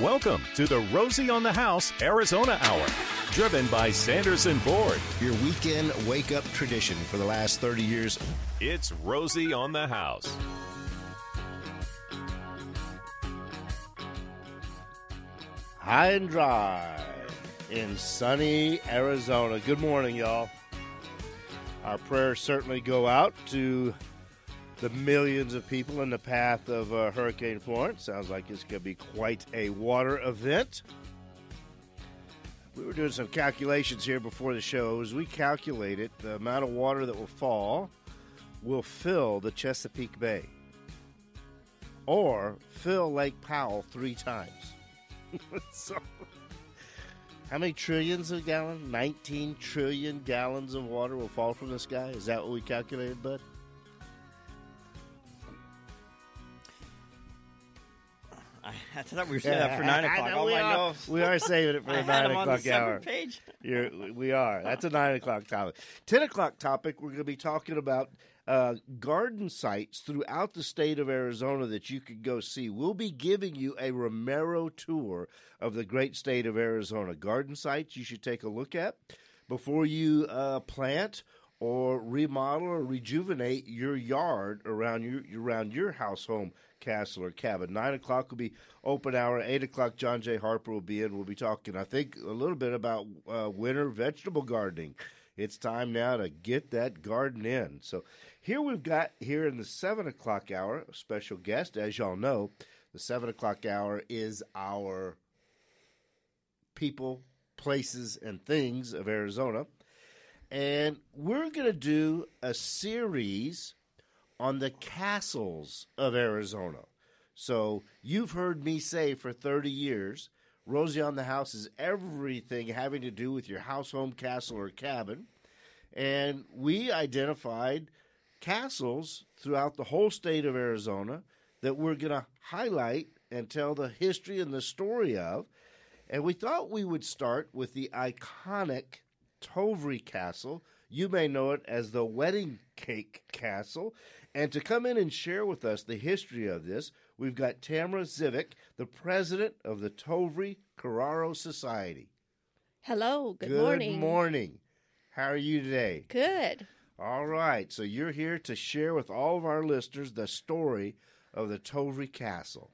Welcome to the Rosie on the House Arizona Hour, driven by Sanderson Ford. Your weekend wake up tradition for the last 30 years. It's Rosie on the House. High and dry in sunny Arizona. Good morning, y'all. Our prayers certainly go out to the millions of people in the path of uh, Hurricane Florence. Sounds like it's going to be quite a water event. We were doing some calculations here before the show. As we calculated, the amount of water that will fall will fill the Chesapeake Bay or fill Lake Powell three times. so, how many trillions of gallons? 19 trillion gallons of water will fall from the sky? Is that what we calculated, bud? I thought we were saving that for nine o'clock. I know All we, are, we are saving it for the nine the o'clock hour. page. You're, we are. That's a nine o'clock topic. Ten o'clock topic. We're going to be talking about uh, garden sites throughout the state of Arizona that you could go see. We'll be giving you a Romero tour of the great state of Arizona. Garden sites you should take a look at before you uh, plant or remodel or rejuvenate your yard around your around your house, home, castle, or cabin. Nine o'clock will be open hour. Eight o'clock, John J. Harper will be in. We'll be talking, I think, a little bit about uh, winter vegetable gardening. It's time now to get that garden in. So here we've got here in the seven o'clock hour a special guest. As y'all know, the seven o'clock hour is our people, places, and things of Arizona. And we're going to do a series on the castles of Arizona. So you've heard me say for 30 years, Rosie on the House is everything having to do with your house, home, castle, or cabin. And we identified castles throughout the whole state of Arizona that we're going to highlight and tell the history and the story of. And we thought we would start with the iconic Tovrea Castle. You may know it as the Wedding Cake Castle. And to come in and share with us the history of this, we've got Tamara Zivick, the president of the Tovrea Carraro Society. Hello, good, Good morning. Good morning. How are you today? Good. All right. So you're here to share with all of our listeners the story of the Tovrea Castle.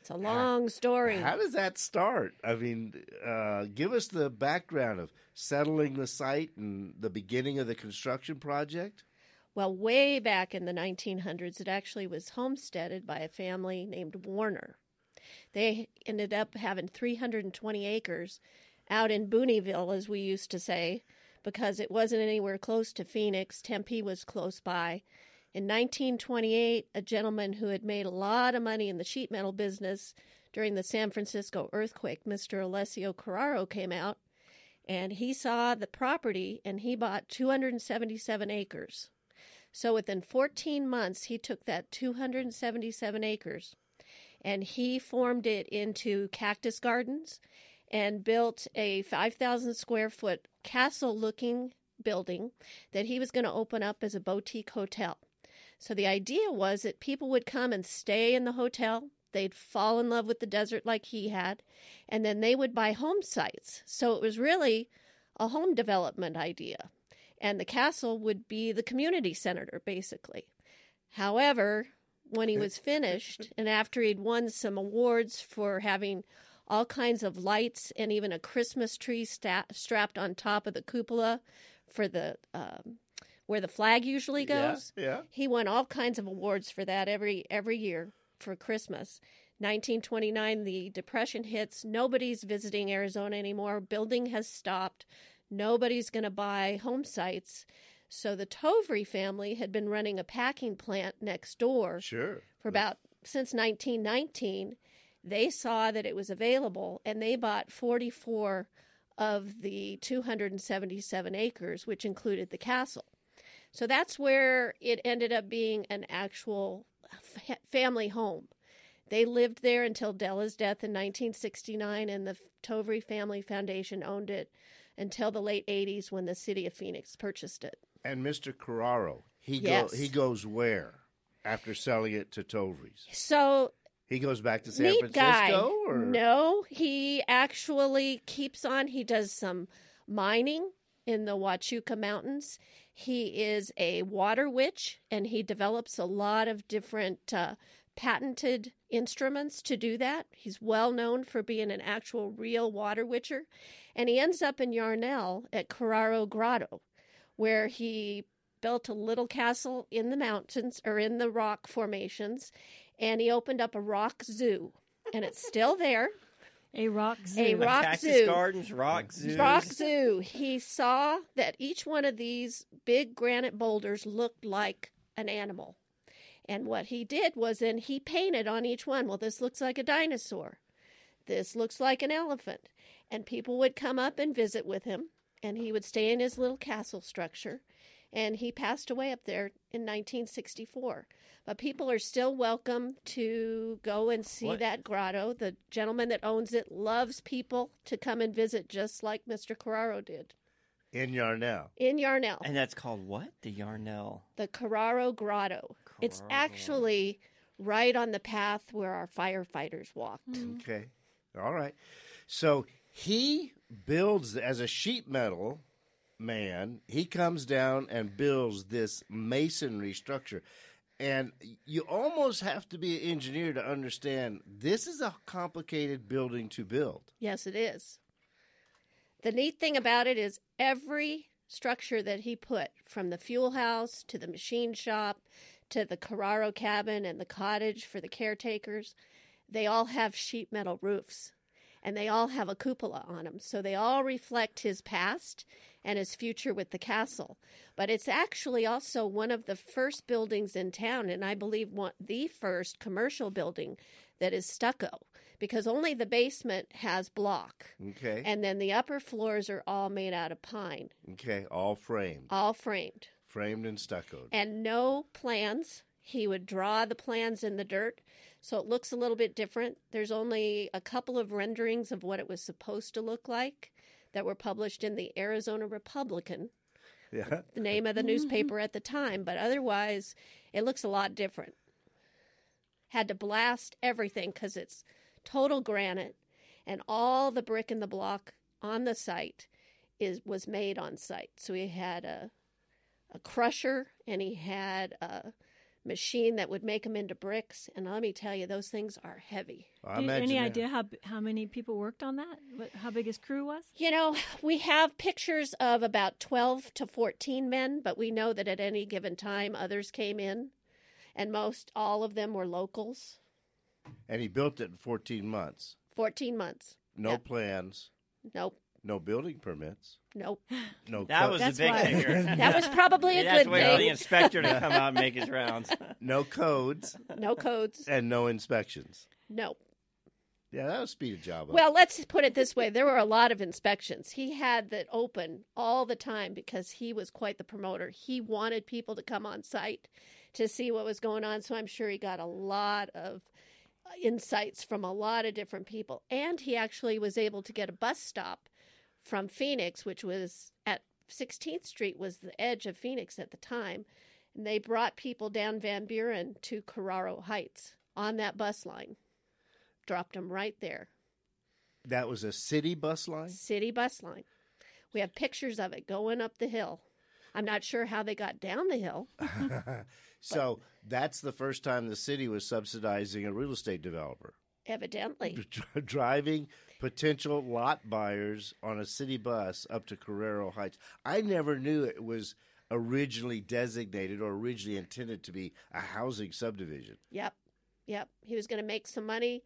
It's a long story. How does that start? I mean, uh, give us the background of settling the site and the beginning of the construction project. Well, way back in the 1900s, it actually was homesteaded by a family named Warner. They ended up having 320 acres out in Booneyville, as we used to say, because it wasn't anywhere close to Phoenix. Tempe was close by. In 1928, a gentleman who had made a lot of money in the sheet metal business during the San Francisco earthquake, Mr. Alessio Carraro, came out and he saw the property and he bought 277 acres. So within 14 months, he took that 277 acres and he formed it into cactus gardens and built a 5,000 square foot castle looking building that he was going to open up as a boutique hotel. So the idea was that people would come and stay in the hotel. They'd fall in love with the desert like he had, and then they would buy home sites. So it was really a home development idea. And the castle would be the community senator, basically. However, when he was finished, and after he'd won some awards for having all kinds of lights and even a Christmas tree sta- strapped on top of the cupola for the um, where the flag usually goes. Yeah, yeah. He won all kinds of awards for that every every year for Christmas. 1929 the depression hits. Nobody's visiting Arizona anymore. Building has stopped. Nobody's going to buy home sites. So the Tovrea family had been running a packing plant next door Sure. for about since 1919 they saw that it was available and they bought 44 of the 277 acres which included the castle so that's where it ended up being an actual fa- family home they lived there until Della's death in 1969 and the Tovrea Family Foundation owned it until the late 80s when the city of Phoenix purchased it And Mr. Carraro, he Yes. go, he goes where after selling it to Tovrea's? So He goes back to San Neat guy. Francisco, or No, he actually keeps on. He does some mining in the Huachuca Mountains. He is a water witch, and he develops a lot of different uh, patented instruments to do that. He's well known for being an actual real water witcher, and he ends up in Yarnell at Carraro Grotto, where he built a little castle in the mountains or in the rock formations, and he opened up a rock zoo, and it's still there. A rock zoo. A rock Cactus zoo. gardens, rock zoos. Rock Zoo. He saw that each one of these big granite boulders looked like an animal. And what he did was then he painted on each one. Well, this looks like a dinosaur. This looks like an elephant. And people would come up and visit with him, and he would stay in his little castle structure. And he passed away up there in 1964. But people are still welcome to go and see What? that grotto. The gentleman that owns it loves people to come and visit, just like Mr. Carraro did in Yarnell. in Yarnell. And that's called what? The Yarnell. the Carraro Grotto. It's actually right on the path where our firefighters walked. Hmm. Okay, all right. So he builds as a sheet metal man. He comes down and builds this masonry structure. And you almost have to be an engineer to understand this is a complicated building to build. Yes, it is. The neat thing about it is every structure that he put, from the fuel house to the machine shop to the Carraro cabin and the cottage for the caretakers, they all have sheet metal roofs and they all have a cupola on them. So they all reflect his past and his future with the castle. But it's actually also one of the first buildings in town, and I believe one, the first commercial building that is stucco because only the basement has block. Okay. And then the upper floors are all made out of pine, okay. All framed, all framed, framed and stuccoed. and no plans. He would draw the plans in the dirt, so it looks a little bit different. There's only a couple of renderings of what it was supposed to look like that were published in the Arizona Republican, Yeah. the name of the newspaper at the time, but otherwise, it looks a lot different. Had to blast everything because it's total granite, and all the brick in the block on the site is was made on site. So he had a a crusher, and he had a machine that would make them into bricks. And let me tell you, those things are heavy. I Do you- imagine any that. idea how how many people worked on that? What, how big his crew was? You know, we have pictures of about 12 to 14 men, but we know that at any given time others came in, and most all of them were locals. And he built it in 14 months. 14 months. No Yep. plans, Nope. no building permits, Nope. no That co- was That's a big why- That was probably a You'd have to good wait for the inspector to come out and make his rounds. no codes No codes. and no inspections. Nope. Yeah, that would speed a job up. Well, let's put it this way: there were a lot of inspections. He had that open all the time because he was quite the promoter. He wanted people to come on site to see what was going on. So I'm sure he got a lot of Uh, insights from a lot of different people, and he actually was able to get a bus stop from Phoenix, which was at 16th Street, was the edge of Phoenix at the time, and they brought people down Van Buren to Carraro Heights on that bus line. Dropped them right there. that was a city bus line. City bus line. We have pictures of it going up the hill. I'm not sure how they got down the hill. So that's the first time the city was subsidizing a real estate developer, Evidently. Driving potential lot buyers on a city bus up to Carraro Heights. I never knew it was originally designated or originally intended to be a housing subdivision. Yep. Yep. He was going to make some money.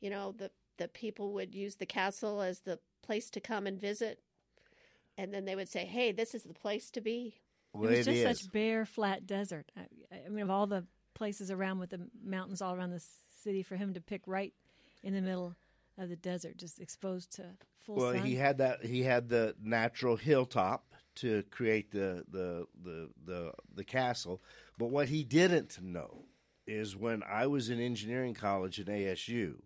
You know, the the people would use the castle as the place to come and visit. And then they would say, "Hey, this is the place to be." Well, it was it just is. such bare, flat desert. I, I mean, of all the places around with the mountains all around the city, for him to pick right in the middle of the desert, just exposed to full Well, sun. he had that. He had the natural hilltop to create the the the the the castle. But what he didn't know is when I was in engineering college at ASU,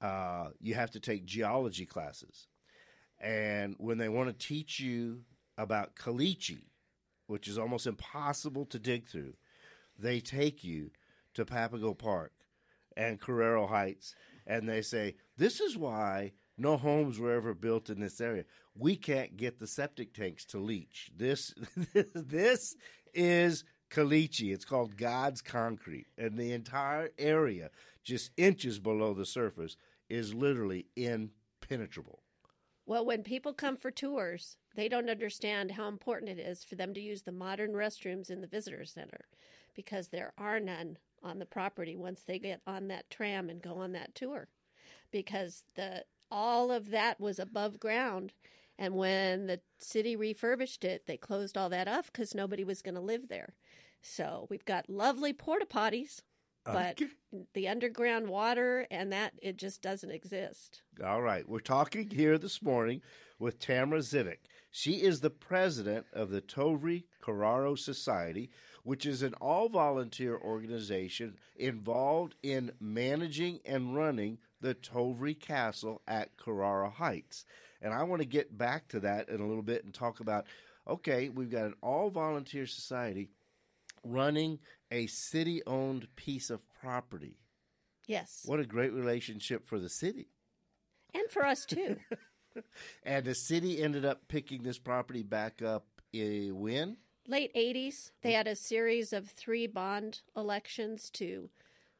uh, you have to take geology classes, and when they want to teach you about caliche, which is almost impossible to dig through, they take you to Papago Park and Carraro Heights, and they say this is why no homes were ever built in this area. We can't get the septic tanks to leach. This this is caliche. It's called God's concrete, and the entire area, just inches below the surface, is literally impenetrable. Well, when people come for tours, they don't understand how important it is for them to use the modern restrooms in the visitor center because there are none on the property once they get on that tram and go on that tour. Because the all of that was above ground and when the city refurbished it, they closed all that off cuz nobody was going to live there. So, we've got lovely porta potties, uh, but the underground water and that it just doesn't exist. All right. We're talking here this morning with Tamara Zivick. She is the president of the Tovrea Carraro Society, which is an all volunteer organization involved in managing and running the Tovrea Castle at Carraro Heights. And I want to get back to that in a little bit and talk about okay, we've got an all volunteer society running a city owned piece of property. Yes. What a great relationship for the city. And for us too. And the city ended up picking this property back up uh, when? late 80s, they had a series of three bond elections to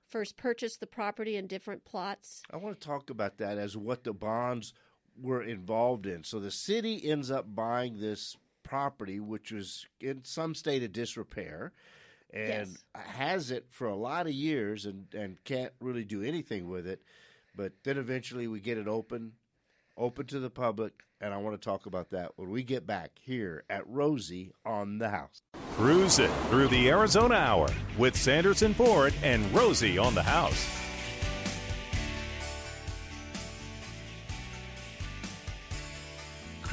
first purchase the property in different plots. I want to talk about that as what the bonds were involved in. So the city ends up buying this property, which was in some state of disrepair, and Yes. has it for a lot of years and, and can't really do anything with it. But then eventually we get it open, open to the public, and I want to talk about that when we get back here at Rosie on the House. Cruising through the Arizona Hour with Sanderson Ford and Rosie on the house.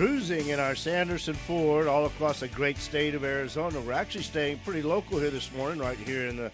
cruising in our Sanderson Ford all across the great state of Arizona. We're actually staying pretty local here this morning, right here in the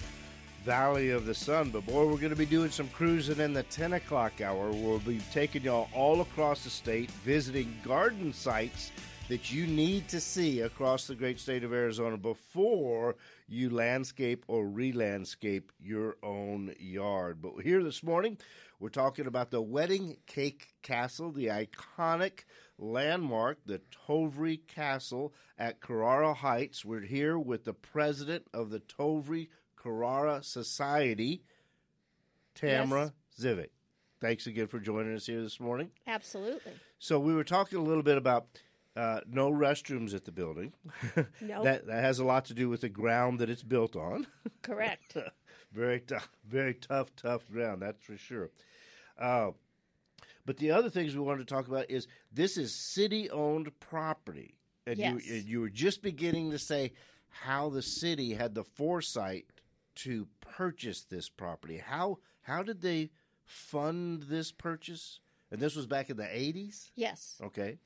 Valley of the Sun. But boy, we're going to be doing some cruising in the 10 o'clock hour. We'll be taking y'all all across the state, visiting garden sites that you need to see across the great state of Arizona before you landscape or re landscape your own yard. But here this morning, we're talking about the Wedding Cake Castle, the iconic landmark, the Tovrea Castle at Carraro Heights. We're here with the president of the Tovrea Carraro Society, Tamara Zivick. Thanks again for joining us here this morning. Absolutely. So we were talking a little bit about uh, no restrooms at the building. Nope. that that has a lot to do with the ground that it's built on. Correct. very tough, very tough, tough ground. That's for sure. Uh, but the other things we wanted to talk about is this is city-owned property, and Yes. you and you were just beginning to say how the city had the foresight to purchase this property. How how did they fund this purchase? And this was back in the eighties. yes. Okay.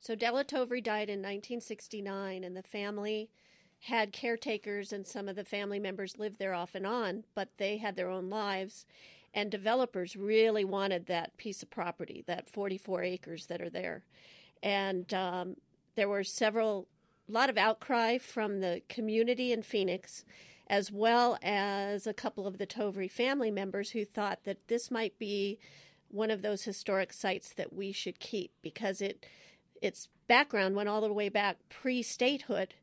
So Della Tovrea died in 1969, and the family had caretakers, and some of the family members lived there off and on, but they had their own lives. And developers really wanted that piece of property, that 44 acres that are there. And um, there were several, a lot of outcry from the community in Phoenix, as well as a couple of the Tovrea family members who thought that this might be one of those historic sites that we should keep because it its background went all the way back pre-statehood.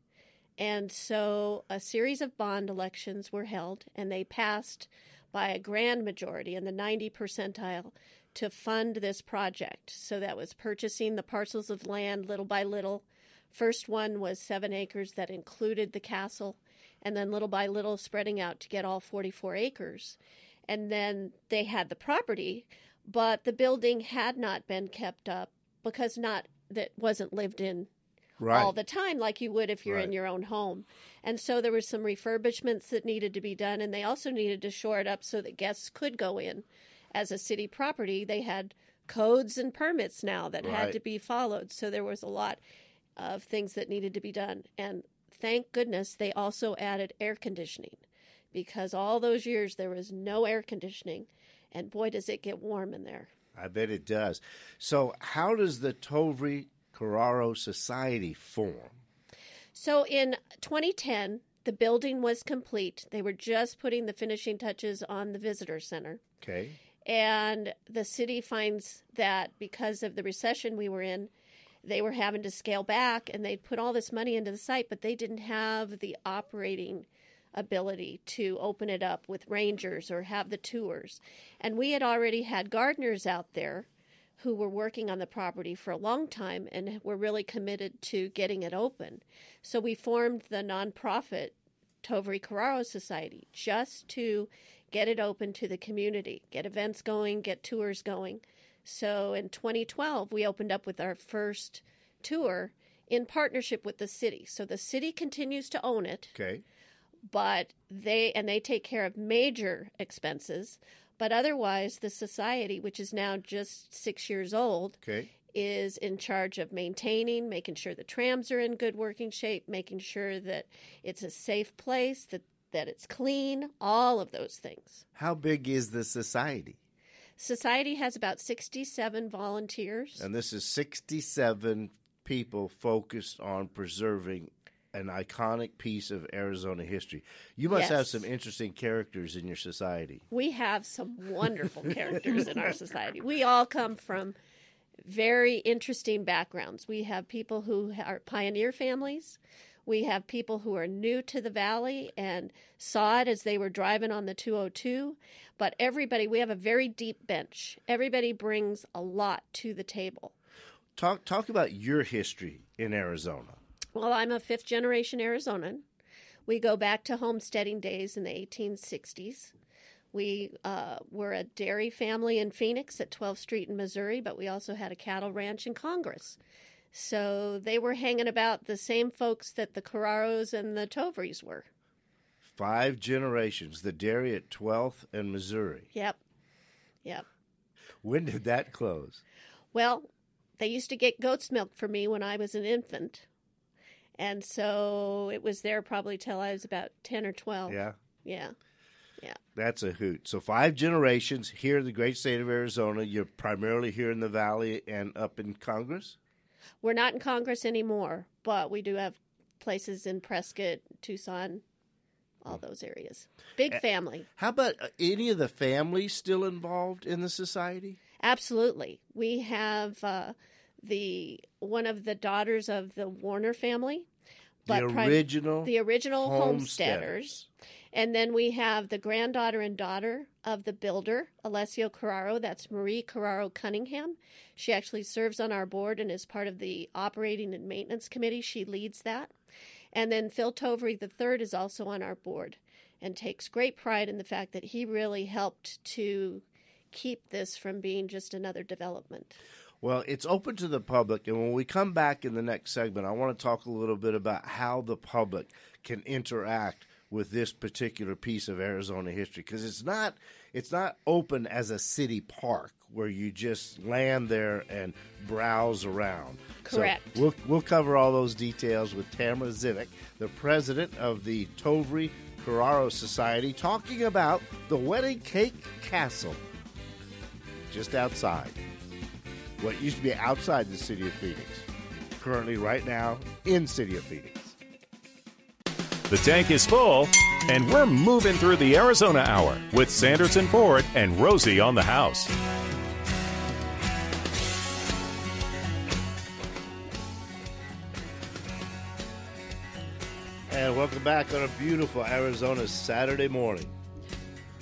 And so a series of bond elections were held and they passed by a grand majority in the 90 percentile to fund this project. So that was purchasing the parcels of land little by little. First one was 7 acres that included the castle and then little by little spreading out to get all 44 acres and then they had the property but the building had not been kept up because not that wasn't lived in Right. all the time like you would if you're in your own home. And so there were some refurbishments that needed to be done and they also needed to shore it up so that guests could go in as a city property. They had codes and permits now that Right. had to be followed. So there was a lot of things that needed to be done. And thank goodness they also added air conditioning because all those years there was no air conditioning and boy does it get warm in there. I bet it does. So, how does the Tovrea Carraro Society form? So in 2010, The building was complete. They were just putting the finishing touches on the visitor center. Okay. And the city finds that because of the recession we were in, they were having to scale back and they'd put all this money into the site, but they didn't have the operating ability to open it up with rangers or have the tours. And we had already had gardeners out there who were working on the property for a long time and were really committed to getting it open. So we formed the nonprofit Tovrea Carraro Society just to get it open to the community, get events going, get tours going. So in 2012, we opened up with our first tour in partnership with the city. So the city continues to own it, Okay. but they and they take care of major expenses. But otherwise, the society, which is now just six years old, Okay. is in charge of maintaining, making sure the trams are in good working shape, making sure that it's a safe place, that, that it's clean, all of those things. How big is the society? Society has about 67 volunteers. And this is 67 people focused on preserving an iconic piece of Arizona history. You must have some interesting characters in your society. we have some wonderful characters in our society. We all come from very interesting backgrounds. We have people who are pioneer families. We have people who are new to the valley and saw it as they were driving on the 202. But everybody, we have a very deep bench. Everybody brings a lot to the table. Talk talk about your history in Arizona. Well, I'm a fifth generation Arizonan. We go back to homesteading days in the 1860s. We uh, were a dairy family in Phoenix at 12th Street in Missouri, but we also had a cattle ranch in Congress. So they were hanging about the same folks that the Carraros and the Tovreas were. Five generations, the dairy at 12th and Missouri. Yep. Yep. When did that close? Well, they used to get goat's milk for me when I was an infant. And so it was there probably till I was about 10 or 12. Yeah. Yeah. Yeah. That's a hoot. So five generations here in the great state of Arizona. You're primarily here in the valley and up in Congress. We're not in Congress anymore, but we do have places in Prescott, Tucson, all those areas. Big family. How about uh, any of the families still involved in the society? Absolutely. We have uh, the one of the daughters of the Warner family. The prim- original, the original homesteaders. homesteaders. And then we have the granddaughter and daughter of the builder, Alessio Carraro. That's Marie Carraro Cunningham. She actually serves on our board and is part of the operating and maintenance committee. She leads that. And then Phil Tovrea III is also on our board and takes great pride in the fact that he really helped to keep this from being just another development. Well, it's open to the public, and when we come back in the next segment, I want to talk a little bit about how the public can interact with this particular piece of Arizona history because it's not it's not open as a city park where you just land there and browse around. So Correct. we'll we'll cover all those details with Tamara Zivick, the president of the Tovrea Carraro Society, talking about the Wedding Cake Castle just outside what used to be outside the city of Phoenix, currently right now in city of Phoenix. The tank is full, and we're moving through the Arizona Hour with Sanderson Ford and Rosie on the house. And welcome back on a beautiful Arizona Saturday morning.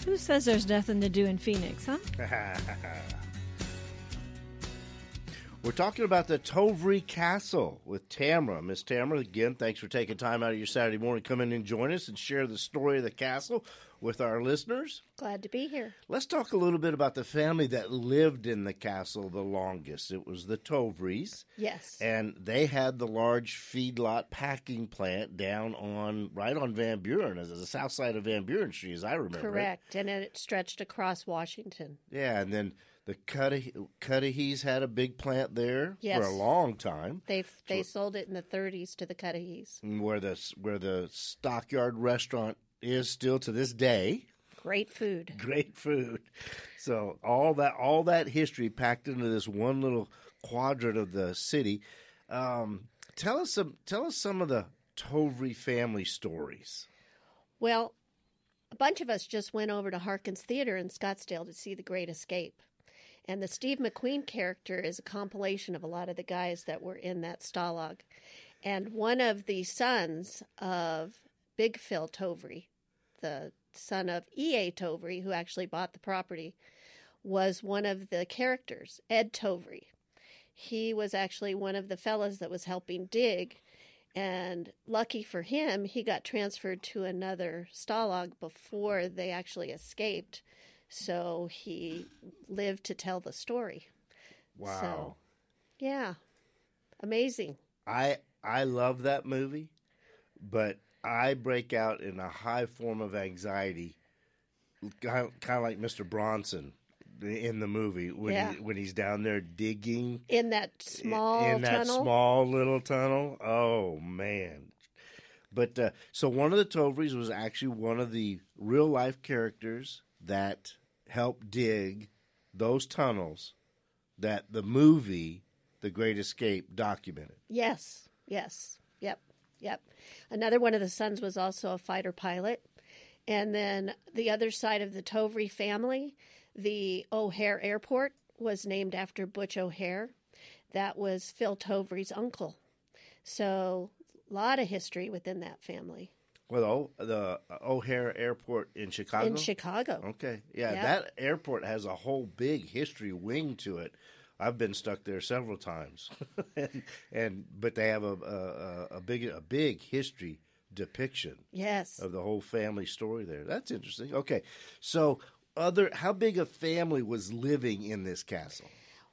Who says there's nothing to do in Phoenix, huh? We're talking about the Tovrea Castle with Tamara. Miss Tamara, again, thanks for taking time out of your Saturday morning come in and join us and share the story of the castle with our listeners. Glad to be here. Let's talk a little bit about the family that lived in the castle the longest. It was the Tovreas. Yes. and they had the large feedlot packing plant down on right on Van Buren, as the south side of Van Buren Street, as I remember. it. Correct. And it stretched across Washington. Yeah, and then the Cudahy's had a big plant there for a long time, They they sold it in the 30s to the Cudahy's. where the where the Stockyard restaurant is still to this day. Great food. Great food. So all that all that history packed into this one little quadrant of the city. Um, tell us some tell us some of the Tovrea family stories. Well, a bunch of us just went over to Harkins Theater in Scottsdale to see The Great Escape. And the Steve McQueen character is a compilation of a lot of the guys that were in that Stalag. And one of the sons of Big Phil Tovrea, the son of E.A. Tovrea, who actually bought the property, was one of the characters, Ed Tovrea. He was actually one of the fellows that was helping dig. And lucky for him, he got transferred to another Stalag before they actually escaped. So he lived to tell the story. Wow. So, yeah. Amazing. I I love that movie, but I break out in a high form of anxiety, kind of like Mr. Bronson in the movie when Yeah. he, when he's down there digging In that small in that small little tunnel. Oh man! But uh, so one of the Tovreas was actually one of the real life characters that helped dig those tunnels that the movie The Great Escape documented. Yes, yes, yep. Another one of the sons was also a fighter pilot. And then the other side of the Tovrea family, the O'Hare Airport was named after Butch O'Hare. That was Phil Tovrea's uncle. So, a lot of history within that family. Well, the, the O'Hare Airport in Chicago. In Chicago. Okay, yeah, Yeah. that airport has a whole big history wing to it. I've been stuck there several times, and, and but they have a, a a- big a big history depiction Yes. of the whole family story there. That's interesting. Okay, so other how big a family was living in this castle?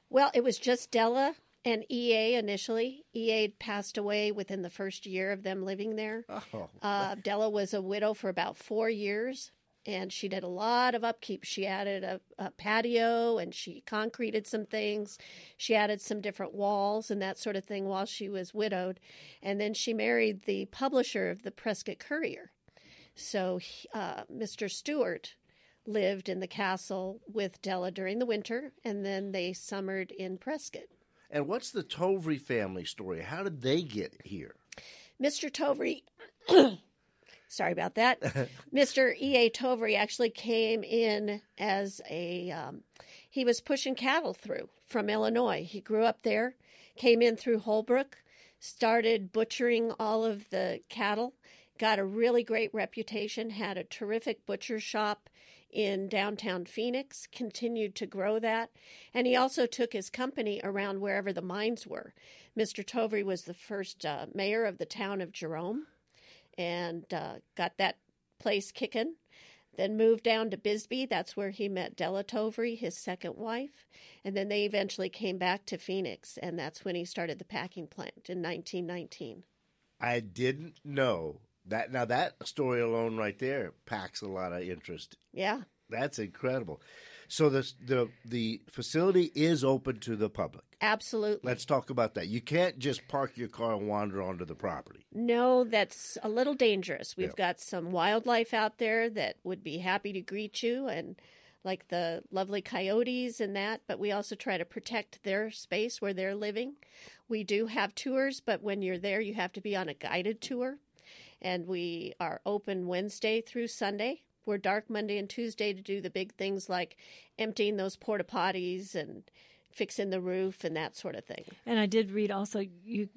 Well, it was just Della and EA initially. EA passed away within the first year of them living there. Oh, Uh, Della was a widow for about four years, and she did a lot of upkeep. She added a, a patio and she concreted some things. She added some different walls and that sort of thing while she was widowed. And then she married the publisher of the Prescott Courier. So uh, Mr. Stewart lived in the castle with Della during the winter, and then they summered in Prescott. and what's the Tovrea family story? How did they get here? Mr. Tovrea, sorry about that. Mr. E.A. Tovrea actually came in as a, um, he was pushing cattle through from Illinois. He grew up there, came in through Holbrook, started butchering all of the cattle, got a really great reputation, had a terrific butcher shop in downtown Phoenix, continued to grow that, and he also took his company around wherever the mines were. Mr. Tovrea was the first uh, mayor of the town of Jerome and uh, got that place kicking. Then moved down to Bisbee. That's where he met Della Tovrea, his second wife. And then they eventually came back to Phoenix, and that's when he started the packing plant in 1919. I didn't know that. Now that story alone, right there, packs a lot of interest Yeah, That's incredible. So the the the facility is open to the public. absolutely. Let's talk about that. You can't just park your car and wander onto the property. No, that's a little dangerous. We've Yeah. got some wildlife out there that would be happy to greet you and like the lovely coyotes and that, but we also try to protect their space where they're living. We do have tours, but when you're there, you have to be on a guided tour. And we are open Wednesday through Sunday. We're dark Monday and Tuesday to do the big things like emptying those porta potties and fixing the roof and that sort of thing. And I did read also you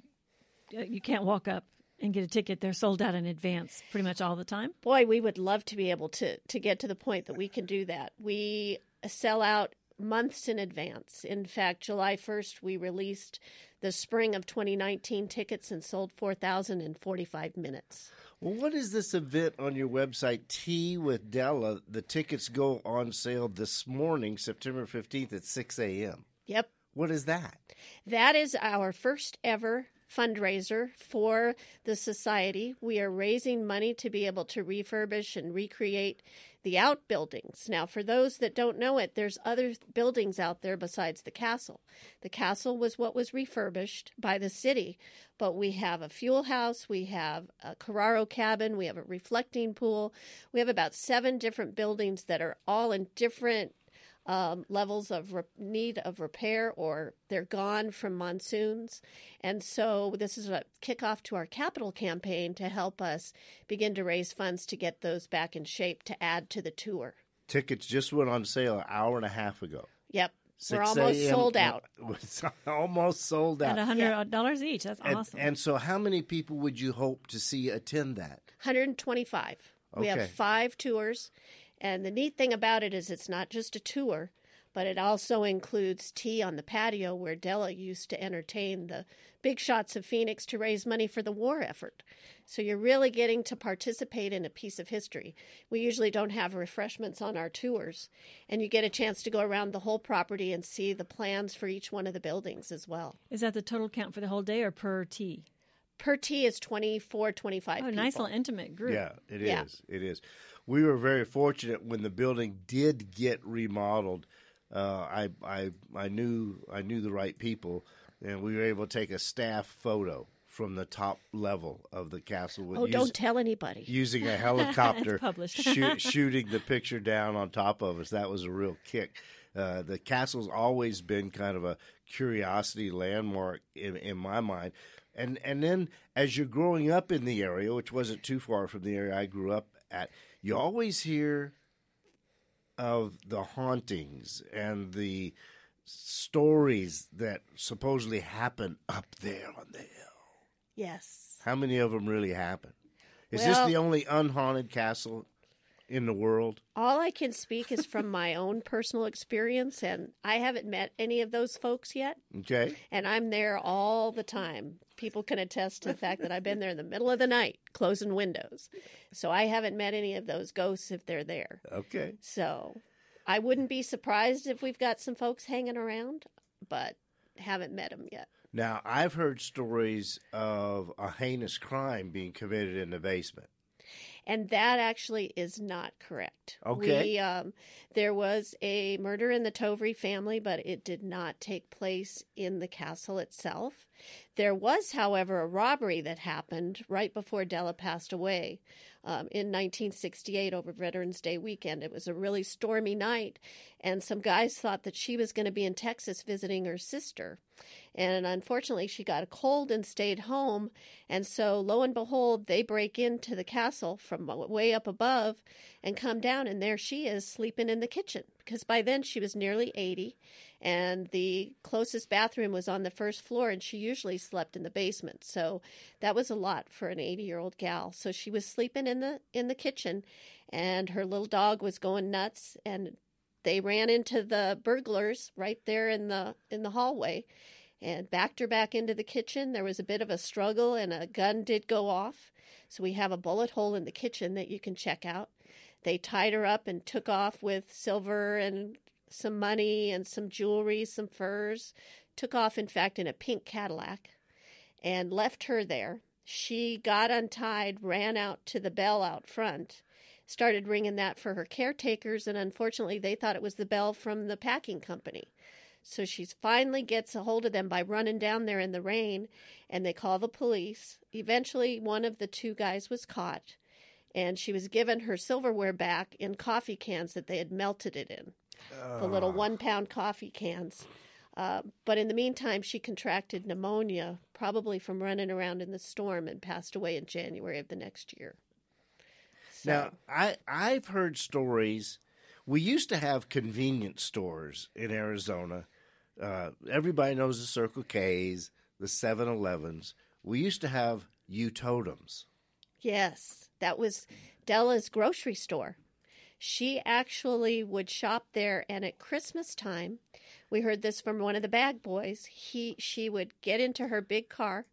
uh, you can't walk up and get a ticket. They're sold out in advance pretty much all the time. boy, we would love to be able to to get to the point that we can do that. We sell out months in advance. In fact, July 1st we released the spring of 2019 tickets and sold 4,000 in 45 minutes. Well, what is this event on your website, Tea with Della? The tickets go on sale this morning, September 15th at 6 a.m. Yep. What is that? That is our first ever fundraiser for the society. We are raising money to be able to refurbish and recreate the outbuildings. Now, for those that don't know it, there's other buildings out there besides the castle. The castle was what was refurbished by the city, but we have a fuel house, we have a Carraro cabin, we have a reflecting pool. We have about seven different buildings that are all in different um, levels of re- need of repair or they're gone from monsoons. And so this is a kickoff to our capital campaign to help us begin to raise funds to get those back in shape to add to the tour. Tickets just went on sale an hour and a half ago. Yep. We're almost sold out. It's almost sold At out. a hundred dollars each. That's And, awesome. and so, how many people would you hope to see attend that? 125. We have five tours. And the neat thing about it is it's not just a tour, but it also includes tea on the patio where Della used to entertain the big shots of Phoenix to raise money for the war effort. So you're really getting to participate in a piece of history. We usually don't have refreshments on our tours, and you get a chance to go around the whole property and see the plans for each one of the buildings as well. is that the total count for the whole day or per tea? Per tea is 24, 25 Oh, nice little intimate group. Yeah, it is. Yeah. It is. We were very fortunate when the building did get remodeled. Uh, I, I, I knew I knew the right people, and we were able to take a staff photo from the top level of the castle. With Oh, use- don't tell anybody. using a helicopter, It's shoot, shooting the picture down on top of us. That was a real kick. Uh, the castle's always been kind of a curiosity landmark in, in my mind. And and then as you're growing up in the area, which wasn't too far from the area I grew up at, you always hear of the hauntings and the stories that supposedly happen up there on the hill. Yes. How many of them really happen? Is Well- this the only unhaunted castle in the world? All I can speak is from my own personal experience, and I haven't met any of those folks yet. Okay. And I'm there all the time. People can attest to the fact that I've been there in the middle of the night, closing windows. So I haven't met any of those ghosts if they're there. Okay. So I wouldn't be surprised if we've got some folks hanging around, but haven't met them yet. Now, I've heard stories of a heinous crime being committed in the basement. And that actually is not correct. Okay. We, um, there was a murder in the Tovrea family, but it did not take place in the castle itself. There was, however, a robbery that happened right before Della passed away um, in 1968 over Veterans Day weekend. It was a really stormy night, and some guys thought that she was going to be in Texas visiting her sister. And unfortunately, she got a cold and stayed home. And so, lo and behold, they break into the castle from way up above and come down, and there she is sleeping in the kitchen. Because by then she was nearly 80, and the closest bathroom was on the first floor, and she usually slept in the basement. So that was a lot for an 80 year old gal. So she was sleeping in the in the kitchen, and her little dog was going nuts, and they ran into the burglars right there in the in the hallway and backed her back into the kitchen. There was a bit of a struggle, and a gun did go off. So we have a bullet hole in the kitchen that you can check out. They tied her up and took off with silver and some money and some jewelry, some furs. Took off, in fact, in a pink Cadillac and left her there. She got untied, ran out to the bell out front, started ringing that for her caretakers, and unfortunately, they thought it was the bell from the packing company. So she finally gets a hold of them by running down there in the rain, and they call the police. Eventually, one of the two guys was caught, and she was given her silverware back in coffee cans that they had melted it in the little one pound coffee cans. Uh, but in the meantime, she contracted pneumonia, probably from running around in the storm, and passed away in January of the next year. So, Now, I I've heard stories. We used to have convenience stores in Arizona. Uh, everybody knows the Circle K's, the 7-Elevens. We used to have U totems. yes, that was Della's grocery store. She actually would shop there, and at Christmas time, we heard this from one of the bag boys. He she would get into her big car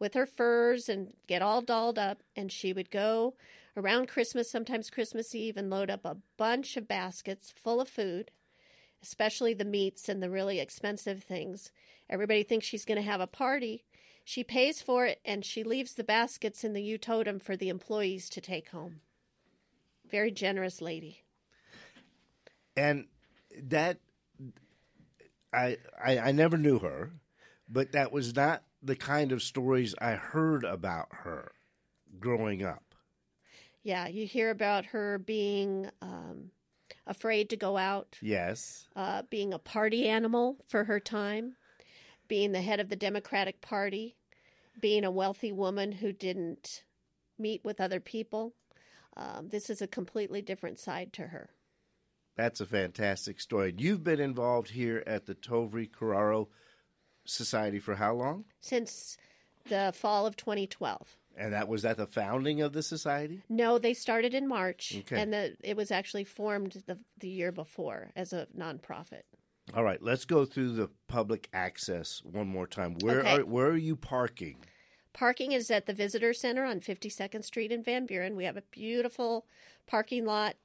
with her furs and get all dolled up, and she would go around Christmas, sometimes Christmas Eve, and load up a bunch of baskets full of food, especially the meats and the really expensive things. Everybody thinks she's going to have a party. She pays for it, and she leaves the baskets in the U totem for the employees to take home. Very generous lady. And that I, I I never knew her, but that was not the kind of stories I heard about her growing up. Yeah, you hear about her being um, afraid to go out, Yes. uh, being a party animal for her time, being the head of the Democratic Party, being a wealthy woman who didn't meet with other people. Um, this is a completely different side to her. That's a fantastic story. You've been involved here at the Tovrea Carraro Society for how long? Since the fall of 2012. And that was at the founding of the society? No, they started in March, Okay. and the, it was actually formed the, the year before as a nonprofit. All right, let's go through the public access one more time. Where Okay. are where are you parking? Parking is at the Visitor Center on 52nd Street in Van Buren. We have a beautiful parking lot,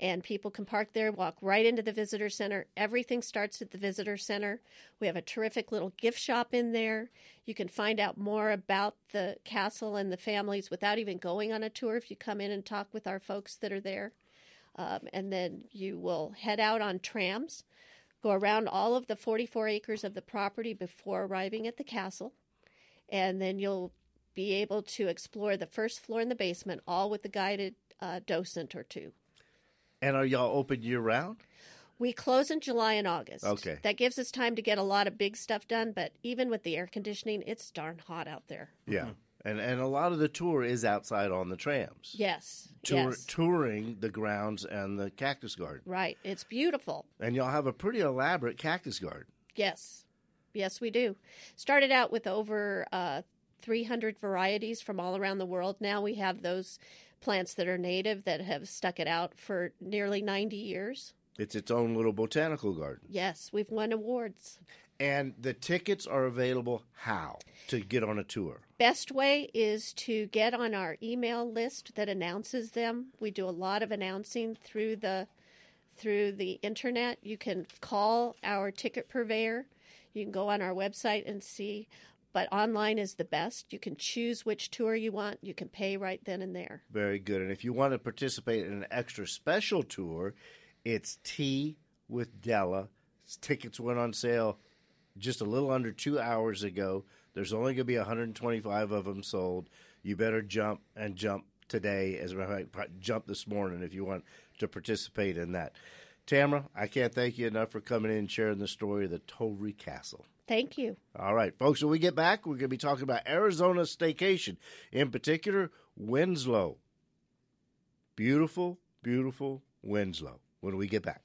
and people can park there, walk right into the Visitor Center. Everything starts at the Visitor Center. We have a terrific little gift shop in there. You can find out more about the castle and the families without even going on a tour if you come in and talk with our folks that are there. Um, and then you will head out on trams, go around all of the 44 acres of the property before arriving at the castle and then you'll be able to explore the first floor and the basement, all with a guided uh, docent or two. And are y'all open year round? We close in July and August. Okay. That gives us time to get a lot of big stuff done, but even with the air conditioning, it's darn hot out there. Yeah. And and a lot of the tour is outside on the trams. Yes. Tour, yes. touring the grounds and the cactus garden. Right. It's beautiful. And y'all have a pretty elaborate cactus garden. Yes. Yes, we do. Started out with over uh, 300 varieties from all around the world. Now we have those plants that are native that have stuck it out for nearly 90 years. It's its own little botanical garden. Yes, we've won awards. And the tickets are available how to get on a tour? Best way is to get on our email list that announces them. We do a lot of announcing through the through the internet. You can call our ticket purveyor. You can go on our website and see, but online is the best. You can choose which tour you want. You can pay right then and there. Very good. And if you want to participate in an extra special tour, it's Tea with Della. Tickets went on sale just a little under two hours ago. There's only going to be 125 of them sold. You better jump and jump today. As a matter of fact, jump this morning if you want to participate in that. Tamara, I can't thank you enough for coming in and sharing the story of the Tovrea Castle. Thank you. All right, folks, when we get back, we're going to be talking about Arizona staycation, in particular, Winslow. Beautiful, beautiful Winslow when we get back.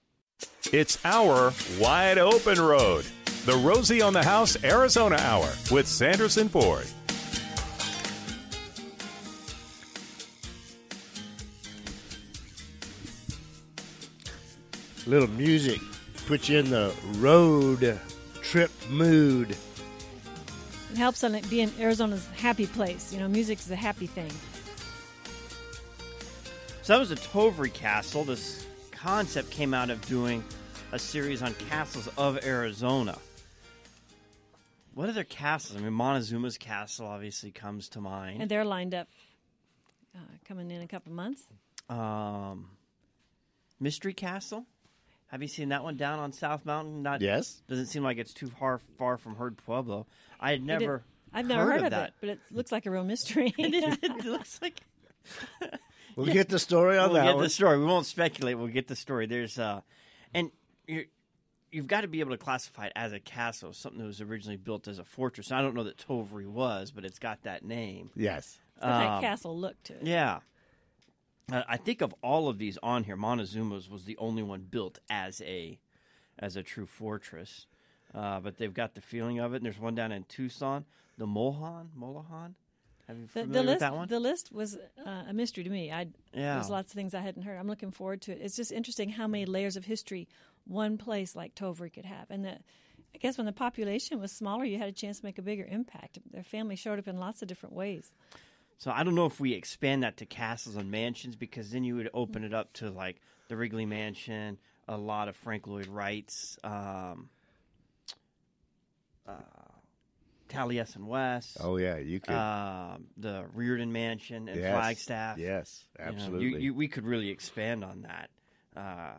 It's our wide open road. The Rosie on the House Arizona Hour with Sanderson Ford. Little music puts you in the road trip mood. It helps on it being Arizona's happy place. You know, music is a happy thing. So that was the Tovrea Castle. This concept came out of doing a series on castles of Arizona. What other castles? I mean, Montezuma's castle obviously comes to mind. And they're lined up uh, coming in a couple months. um, Mystery Castle. Have you seen that one down on South Mountain? Not Yes. Doesn't seem like it's too far far from Herd Pueblo. I had never. I've never heard, of, that. it, but it looks like a real mystery. it looks like We'll get the story on that we'll that get one. the story. We won't speculate. We'll get the story. There's uh, and you you've got to be able to classify it as a castle, something that was originally built as a fortress. I don't know that Tovrea was, but it's got that name. Yes. It's got Um, that castle look to it. Yeah. Uh, I think of all of these on here, Montezuma's was the only one built as a as a true fortress. Uh, but they've got the feeling of it. And there's one down in Tucson, the Mohan, Molahan. Have you The, familiar the with list, that one? the list was uh, a mystery to me. I Yeah. there's lots of things I hadn't heard. I'm looking forward to it. It's just interesting how many layers of history one place like Tovrea could have, and the, I guess when the population was smaller, you had a chance to make a bigger impact. Their family showed up in lots of different ways. So I don't know if we expand that to castles and mansions because then you would open it up to like the Wrigley Mansion, a lot of Frank Lloyd Wright's, um, uh, Taliesin West, Oh yeah, you could. um, the Riordan Mansion and yes. Flagstaff. Yes, You know, you- absolutely. you- we could really expand on that. Uh,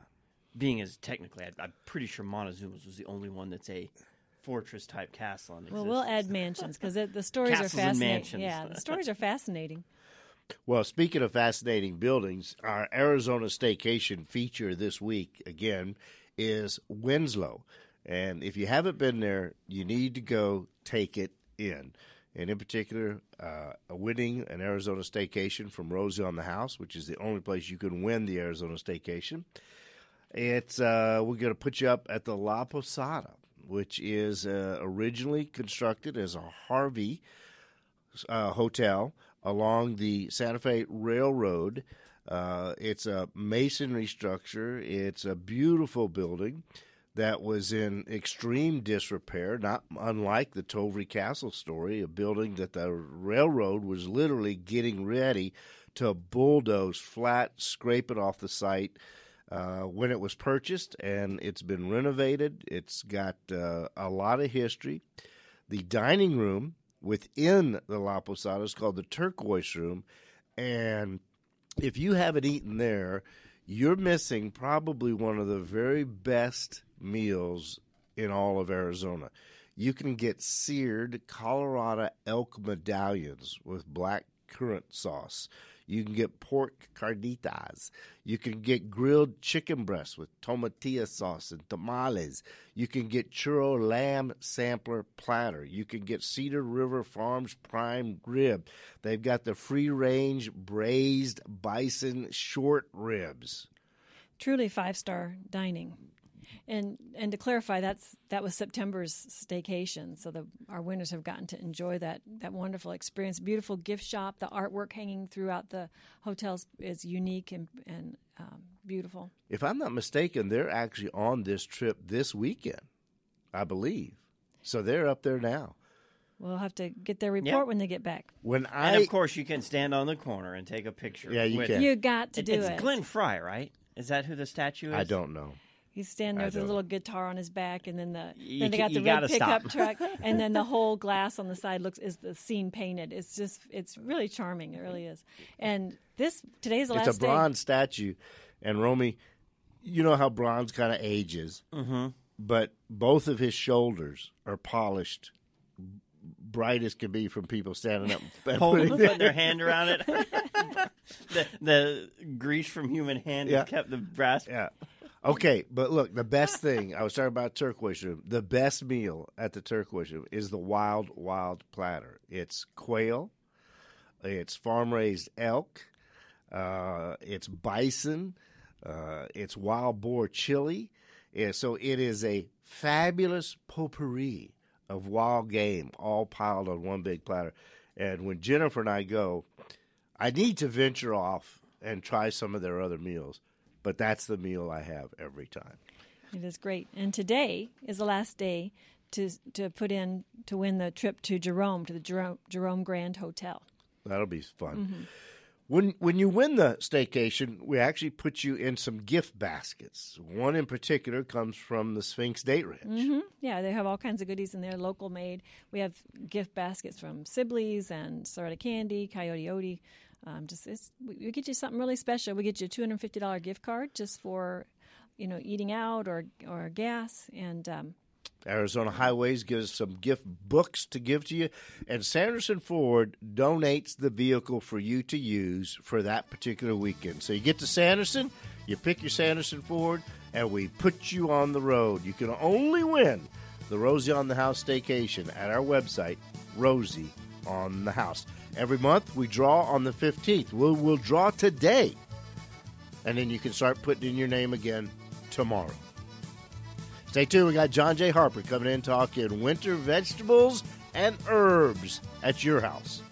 being as technically, I, I'm pretty sure Montezuma's was the only one that's a fortress type castle. In Well, we'll add mansions because the stories Castles are and fascinating. mansions. Yeah, the stories are fascinating. Well, speaking of fascinating buildings, our Arizona staycation feature this week again is Winslow. And if you haven't been there, you need to go take it in. And in particular, uh, winning an Arizona staycation from Rosie on the House, which is the only place you can win the Arizona staycation. It's uh, we're going to put you up at the La Posada, which is uh, originally constructed as a Harvey uh, hotel along the Santa Fe Railroad. Uh, it's a masonry structure. It's a beautiful building that was in extreme disrepair, not unlike the Tovrea Castle story, a building that the railroad was literally getting ready to bulldoze flat, scrape it off the site. Uh, when it was purchased, and it's been renovated. It's got uh, a lot of history. The dining room within the La Posada is called the Turquoise Room, and if you haven't eaten there, you're missing probably one of the very best meals in all of Arizona. You can get seared Colorado elk medallions with black currant sauce. You can get pork carnitas. You can get grilled chicken breasts with tomatilla sauce and tamales. You can get churro lamb sampler platter. You can get Cedar River Farms prime rib. They've got the free range braised bison short ribs. Truly five star dining. And and to clarify, that's that was September's staycation, so the our winners have gotten to enjoy that that wonderful experience. Beautiful gift shop, the artwork hanging throughout the hotels is unique and and um, beautiful. If I'm not mistaken, they're actually on this trip this weekend, I believe. So they're up there now. We'll have to get their report when they get back. When I, And of course, you can stand on the corner and take a picture. Yeah, you with- can. You got to It- do it's it. It's Glenn Frey, right? Is that who the statue is? I don't know. He's standing there I with his don't- little guitar on his back, and then the You then they got the red pickup truck, and then the whole glass on the side looks is the scene painted. It's just it's really charming. It really is. And this today's the last It's a bronze statue, and Romy, you know how bronze kind of ages, mm-hmm. but both of his shoulders are polished, bright as can be from people standing up. and Holding, putting putting their hand around it. the, the grease from human hand Yeah. kept the brass. Yeah. Okay, but look, the best thing I was talking about turquoise room. The best meal at the turquoise room is the wild, wild platter. It's quail, it's farm raised elk, uh, it's bison, uh, it's wild boar chili. Yeah, so it is a fabulous potpourri of wild game, all piled on one big platter. And when Jennifer and I go, I need to venture off and try some of their other meals, but that's the meal I have every time. It is great. And today is the last day to to put in to win the trip to Jerome to the Jerome, Jerome Grand Hotel. That'll be fun. Mm-hmm. When when you win the staycation, we actually put you in some gift baskets. One in particular comes from the Sphinx Date Ranch. Mm-hmm. Yeah, they have all kinds of goodies in there, local made. We have gift baskets from Sibley's and Cerreta Candy, Coyote Odie. Um, just it's, we, we get you something really special. We get you a two hundred fifty dollar gift card just for you know eating out or or gas and. Um, Arizona Highways gives some gift books to give to you, and Sanderson Ford donates the vehicle for you to use for that particular weekend. So you get to Sanderson, you pick your Sanderson Ford, and we put you on the road. You can only win the Rosie on the House staycation at our website, Rosie on the House. Every month we draw on the 15th. We'll, we'll draw today, and then you can start putting in your name again tomorrow. Stay tuned. We got John J. Harper coming in talking winter vegetables and herbs at your house.